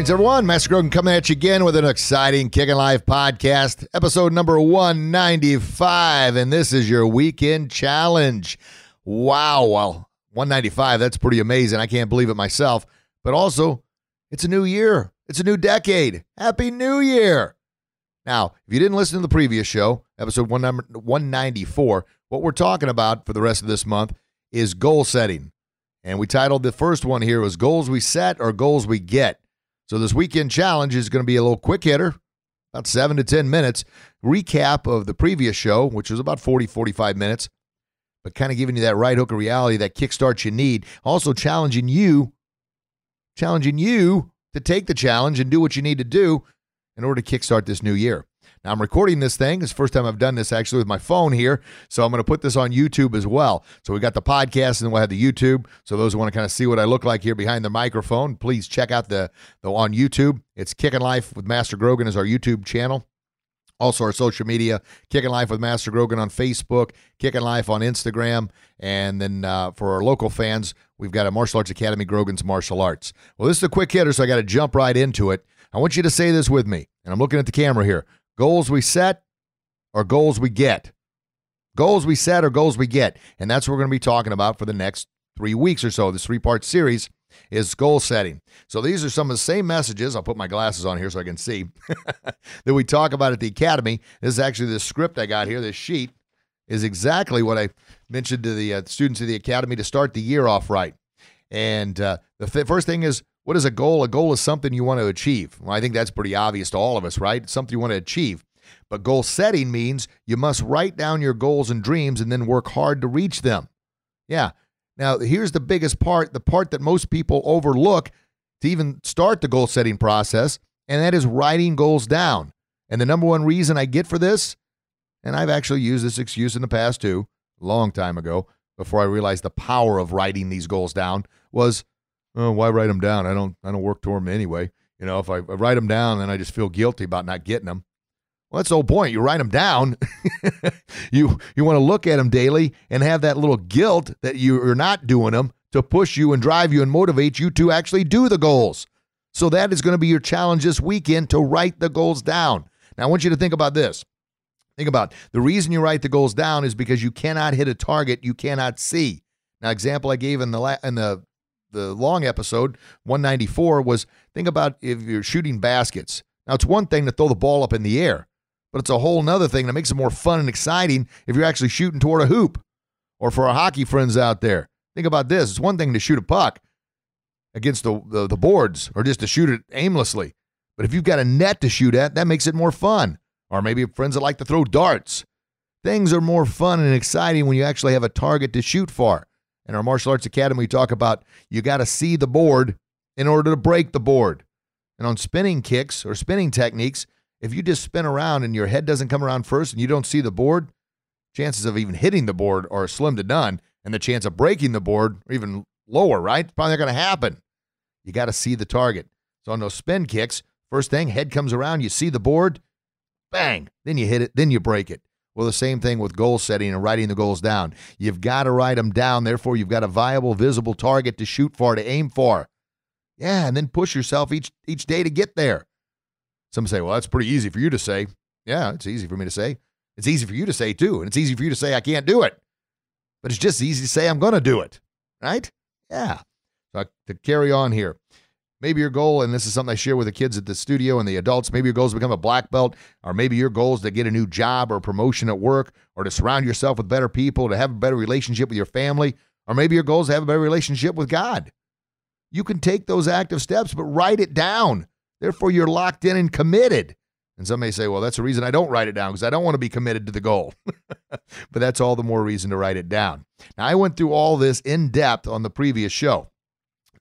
Greetings, everyone. Master Grogan coming at you again with an exciting Kickin' Life podcast, episode number 195. And this is your weekend challenge. Wow. Well, 195, that's pretty amazing. I can't believe it myself. But also, it's a new year, it's a new decade. Happy New Year. Now, if you didn't listen to the previous show, episode 194, what we're talking about for the rest of this month is goal setting. And we titled the first one here was Goals We Set or Goals We Get. So this weekend challenge is going to be a little quick hitter, about seven to 10 minutes. Recap of the previous show, which was about 40, 45 minutes, but kind of giving you that right hook of reality, that kickstart you need. Also challenging you, challenging you to take the challenge and do what you need to do in order to kickstart this new year. Now, I'm recording this thing. It's the first time I've done this actually with my phone here. So I'm going to put this on YouTube as well. So we got the podcast and then we'll have the YouTube. So those who want to kind of see what I look like here behind the microphone, please check out the, the on YouTube. It's Kickin' Life with Master Grogan is our YouTube channel. Also, our social media, Kickin' Life with Master Grogan on Facebook, Kickin' Life on Instagram. And then uh, for our local fans, we've got a Martial Arts Academy, Grogan's Martial Arts. Well, this is a quick hitter, so I got to jump right into it. I want you to say this with me, and I'm looking at the camera here. Goals we set or goals we get? Goals we set or goals we get? And that's what we're going to be talking about for the next three weeks or so. This three part series is goal setting. So these are some of the same messages. I'll put my glasses on here so I can see that we talk about at the Academy. This is actually the script I got here. This sheet is exactly what I mentioned to the uh, students of the Academy to start the year off right. And uh, the th- first thing is what is a goal? A goal is something you want to achieve. Well, I think that's pretty obvious to all of us, right? It's something you want to achieve. But goal setting means you must write down your goals and dreams and then work hard to reach them. Yeah. Now, here's the biggest part, the part that most people overlook to even start the goal setting process, and that is writing goals down. And the number one reason I get for this, and I've actually used this excuse in the past too, long time ago, before I realized the power of writing these goals down, was oh, why write them down? I don't I don't work toward them anyway. You know, if I, write them down, then I just feel guilty about not getting them. Well, that's the whole point. You write them down. you you want to look at them daily and have that little guilt that you're not doing them to push you and drive you and motivate you to actually do the goals. So that is going to be your challenge this weekend to write the goals down. Now I want you to think about this. Think about the reason you write the goals down is because you cannot hit a target you cannot see. Now, example I gave in the la- in the the long episode 194 was think about if you're shooting baskets. Now it's one thing to throw the ball up in the air, but it's a whole nother thing that makes it more fun and exciting if you're actually shooting toward a hoop. Or for our hockey friends out there, think about this: it's one thing to shoot a puck against the, the, the boards or just to shoot it aimlessly, but if you've got a net to shoot at, that makes it more fun. Or maybe friends that like to throw darts. Things are more fun and exciting when you actually have a target to shoot for. In our martial arts academy, we talk about you got to see the board in order to break the board. And on spinning kicks or spinning techniques, if you just spin around and your head doesn't come around first and you don't see the board, chances of even hitting the board are slim to none. And the chance of breaking the board are even lower, right? Probably not going to happen. You got to see the target. So on those spin kicks, first thing, head comes around, you see the board, bang, then you hit it, then you break it. Well, the same thing with goal setting and writing the goals down. You've got to write them down. Therefore, you've got a viable, visible target to shoot for, to aim for. Yeah, and then push yourself each each day to get there. Some say, well, that's pretty easy for you to say. Yeah, it's easy for me to say. It's easy for you to say too, and it's easy for you to say I can't do it. But it's just easy to say I'm going to do it, right? Yeah. So to carry on here, Maybe your goal, and this is something I share with the kids at the studio and the adults, maybe your goal is to become a black belt, or maybe your goal is to get a new job or promotion at work, or to surround yourself with better people, to have a better relationship with your family, or maybe your goal is to have a better relationship with God. You can take those active steps, but write it down. Therefore, you're locked in and committed. And some may say, well, that's the reason I don't write it down because I don't want to be committed to the goal. but that's all the more reason to write it down. Now, I went through all this in depth on the previous show.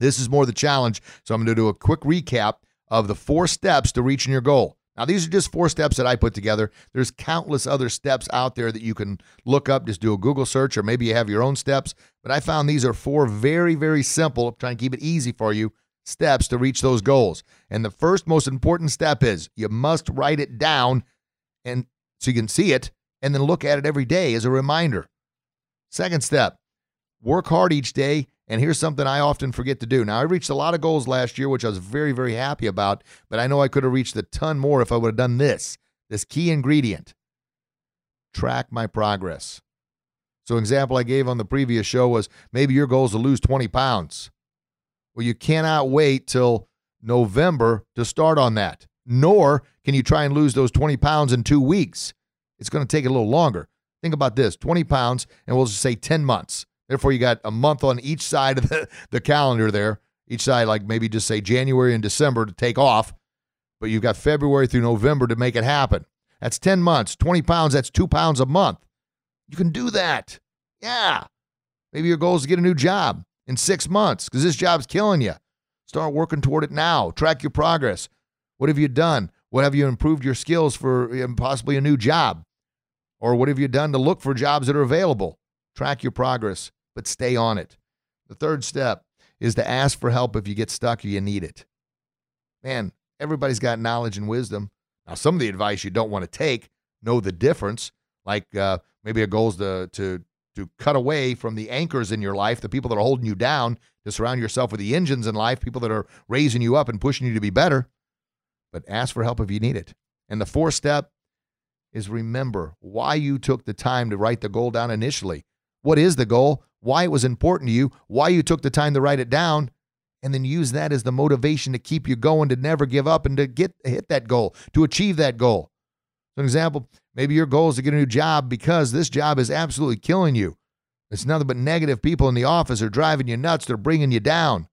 This is more the challenge. So I'm going to do a quick recap of the four steps to reaching your goal. Now, these are just four steps that I put together. There's countless other steps out there that you can look up. Just do a Google search, or maybe you have your own steps. But I found these are four very, very simple, I'm trying to keep it easy for you, steps to reach those goals. And the first most important step is you must write it down and so you can see it and then look at it every day as a reminder. Second step, work hard each day. And here's something I often forget to do. Now, I reached a lot of goals last year, which I was very, very happy about, but I know I could have reached a ton more if I would have done this this key ingredient track my progress. So, example I gave on the previous show was maybe your goal is to lose 20 pounds. Well, you cannot wait till November to start on that. Nor can you try and lose those 20 pounds in two weeks. It's going to take a little longer. Think about this 20 pounds, and we'll just say 10 months. Therefore, you got a month on each side of the, the calendar there. Each side, like maybe just say January and December to take off, but you've got February through November to make it happen. That's 10 months. 20 pounds, that's two pounds a month. You can do that. Yeah. Maybe your goal is to get a new job in six months because this job's killing you. Start working toward it now. Track your progress. What have you done? What have you improved your skills for eh, possibly a new job? Or what have you done to look for jobs that are available? Track your progress, but stay on it. The third step is to ask for help if you get stuck or you need it. Man, everybody's got knowledge and wisdom. Now, some of the advice you don't want to take, know the difference. Like uh, maybe a goal is to, to to cut away from the anchors in your life, the people that are holding you down, to surround yourself with the engines in life, people that are raising you up and pushing you to be better. But ask for help if you need it. And the fourth step is remember why you took the time to write the goal down initially. What is the goal? Why it was important to you? Why you took the time to write it down? And then use that as the motivation to keep you going, to never give up, and to get hit that goal, to achieve that goal. An example, maybe your goal is to get a new job because this job is absolutely killing you. It's nothing but negative people in the office are driving you nuts. They're bringing you down.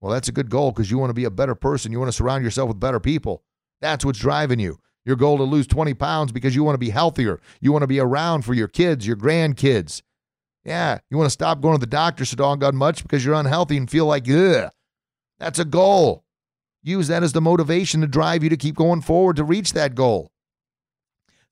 Well, that's a good goal because you want to be a better person. You want to surround yourself with better people. That's what's driving you. Your goal to lose 20 pounds because you want to be healthier. You want to be around for your kids, your grandkids. Yeah, you want to stop going to the doctor so doggone much because you're unhealthy and feel like, ugh. That's a goal. Use that as the motivation to drive you to keep going forward to reach that goal.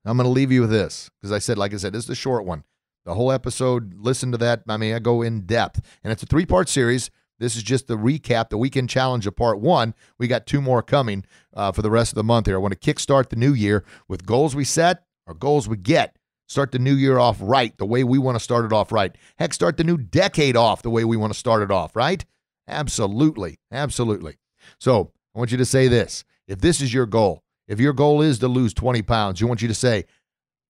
I'm going to leave you with this because I said, like I said, this is a short one. The whole episode, listen to that. I mean, I go in depth. And it's a three part series. This is just the recap, the weekend challenge of part one. We got two more coming uh, for the rest of the month here. I want to kickstart the new year with goals we set or goals we get. Start the new year off right, the way we want to start it off right. Heck, start the new decade off the way we want to start it off, right? Absolutely. Absolutely. So I want you to say this. If this is your goal, if your goal is to lose 20 pounds, you want you to say,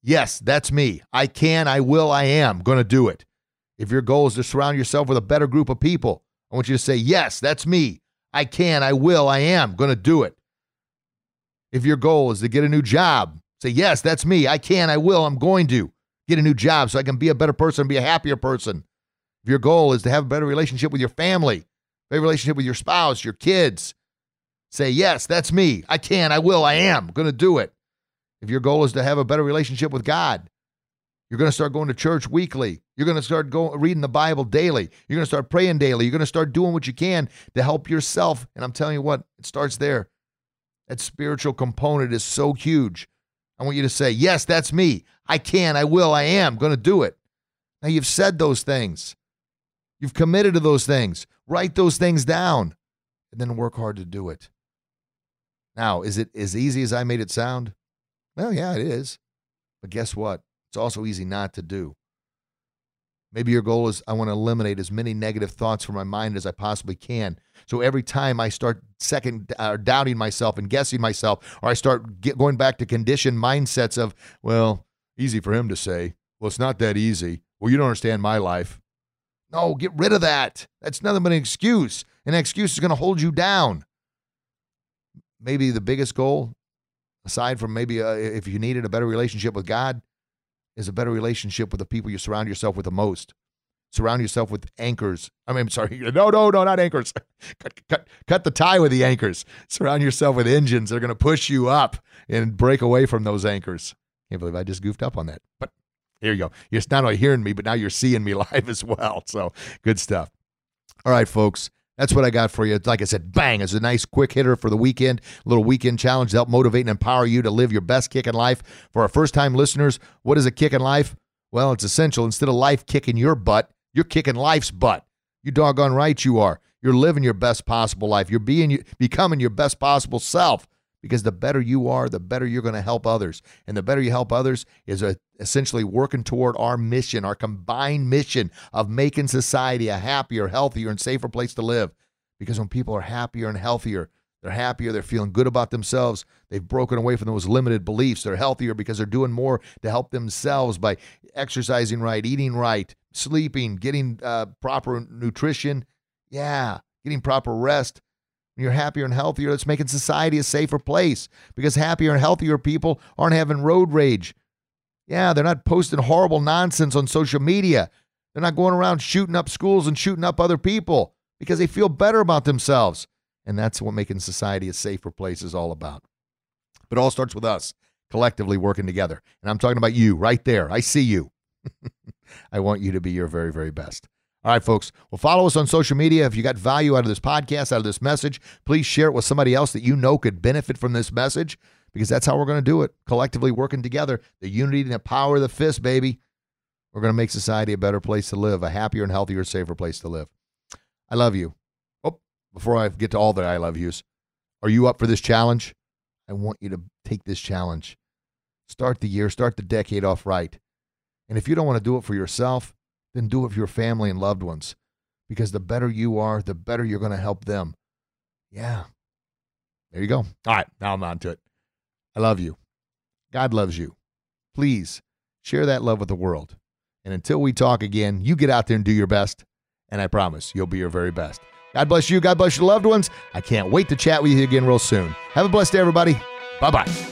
Yes, that's me. I can, I will, I am going to do it. If your goal is to surround yourself with a better group of people, I want you to say, Yes, that's me. I can, I will, I am going to do it. If your goal is to get a new job, say, Yes, that's me. I can, I will, I'm going to get a new job so I can be a better person, be a happier person. If your goal is to have a better relationship with your family, better relationship with your spouse, your kids, Say, yes, that's me. I can, I will, I am going to do it. If your goal is to have a better relationship with God, you're going to start going to church weekly. You're going to start going reading the Bible daily. You're going to start praying daily. You're going to start doing what you can to help yourself. And I'm telling you what, it starts there. That spiritual component is so huge. I want you to say, Yes, that's me. I can, I will, I am going to do it. Now you've said those things. You've committed to those things. Write those things down and then work hard to do it. Now, is it as easy as I made it sound? Well, yeah, it is. But guess what? It's also easy not to do. Maybe your goal is I want to eliminate as many negative thoughts from my mind as I possibly can. So every time I start second uh, doubting myself and guessing myself, or I start get, going back to conditioned mindsets of, well, easy for him to say. Well, it's not that easy. Well, you don't understand my life. No, get rid of that. That's nothing but an excuse. An excuse is going to hold you down maybe the biggest goal, aside from maybe uh, if you needed a better relationship with God, is a better relationship with the people you surround yourself with the most. Surround yourself with anchors. I mean, I'm sorry. No, no, no, not anchors. cut, cut, cut the tie with the anchors. Surround yourself with engines that are going to push you up and break away from those anchors. Can't believe I just goofed up on that. But here you go. You're not only hearing me, but now you're seeing me live as well. So good stuff. All right, folks. That's what I got for you. Like I said, bang, it's a nice quick hitter for the weekend, a little weekend challenge to help motivate and empower you to live your best kickin' life. For our first time listeners, what is a kickin' life? Well, it's essential. Instead of life kicking your butt, you're kicking life's butt. You doggone right you are. You're living your best possible life. You're being becoming your best possible self because the better you are, the better you're going to help others. And the better you help others is a, essentially working toward our mission, our combined mission of making society a happier, healthier, and safer place to live. Because when people are happier and healthier, they're happier, they're feeling good about themselves, they've broken away from those limited beliefs, they're healthier because they're doing more to help themselves by exercising right, eating right, sleeping, getting uh, proper nutrition. Yeah, getting proper rest. You're happier and healthier, that's making society a safer place because happier and healthier people aren't having road rage. Yeah, they're not posting horrible nonsense on social media. They're not going around shooting up schools and shooting up other people because they feel better about themselves. And that's what making society a safer place is all about. But it all starts with us collectively working together. And I'm talking about you right there. I see you. I want you to be your very, very best. All right, folks. Well, follow us on social media. If you got value out of this podcast, out of this message, please share it with somebody else that you know could benefit from this message because that's how we're going to do it. Collectively working together, the unity and the power of the fist, baby. We're going to make society a better place to live, a happier and healthier, safer place to live. I love you. Oh, before I get to all the I love yous, are you up for this challenge? I want you to take this challenge. Start the year, start the decade off right. And if you don't want to do it for yourself, then do it for your family and loved ones. Because the better you are, the better you're going to help them. Yeah. There you go. All right. Now I'm on to it. I love you. God loves you. Please share that love with the world. And until we talk again, you get out there and do your best. And I promise you'll be your very best. God bless you. God bless your loved ones. I can't wait to chat with you again real soon. Have a blessed day, everybody. Bye bye.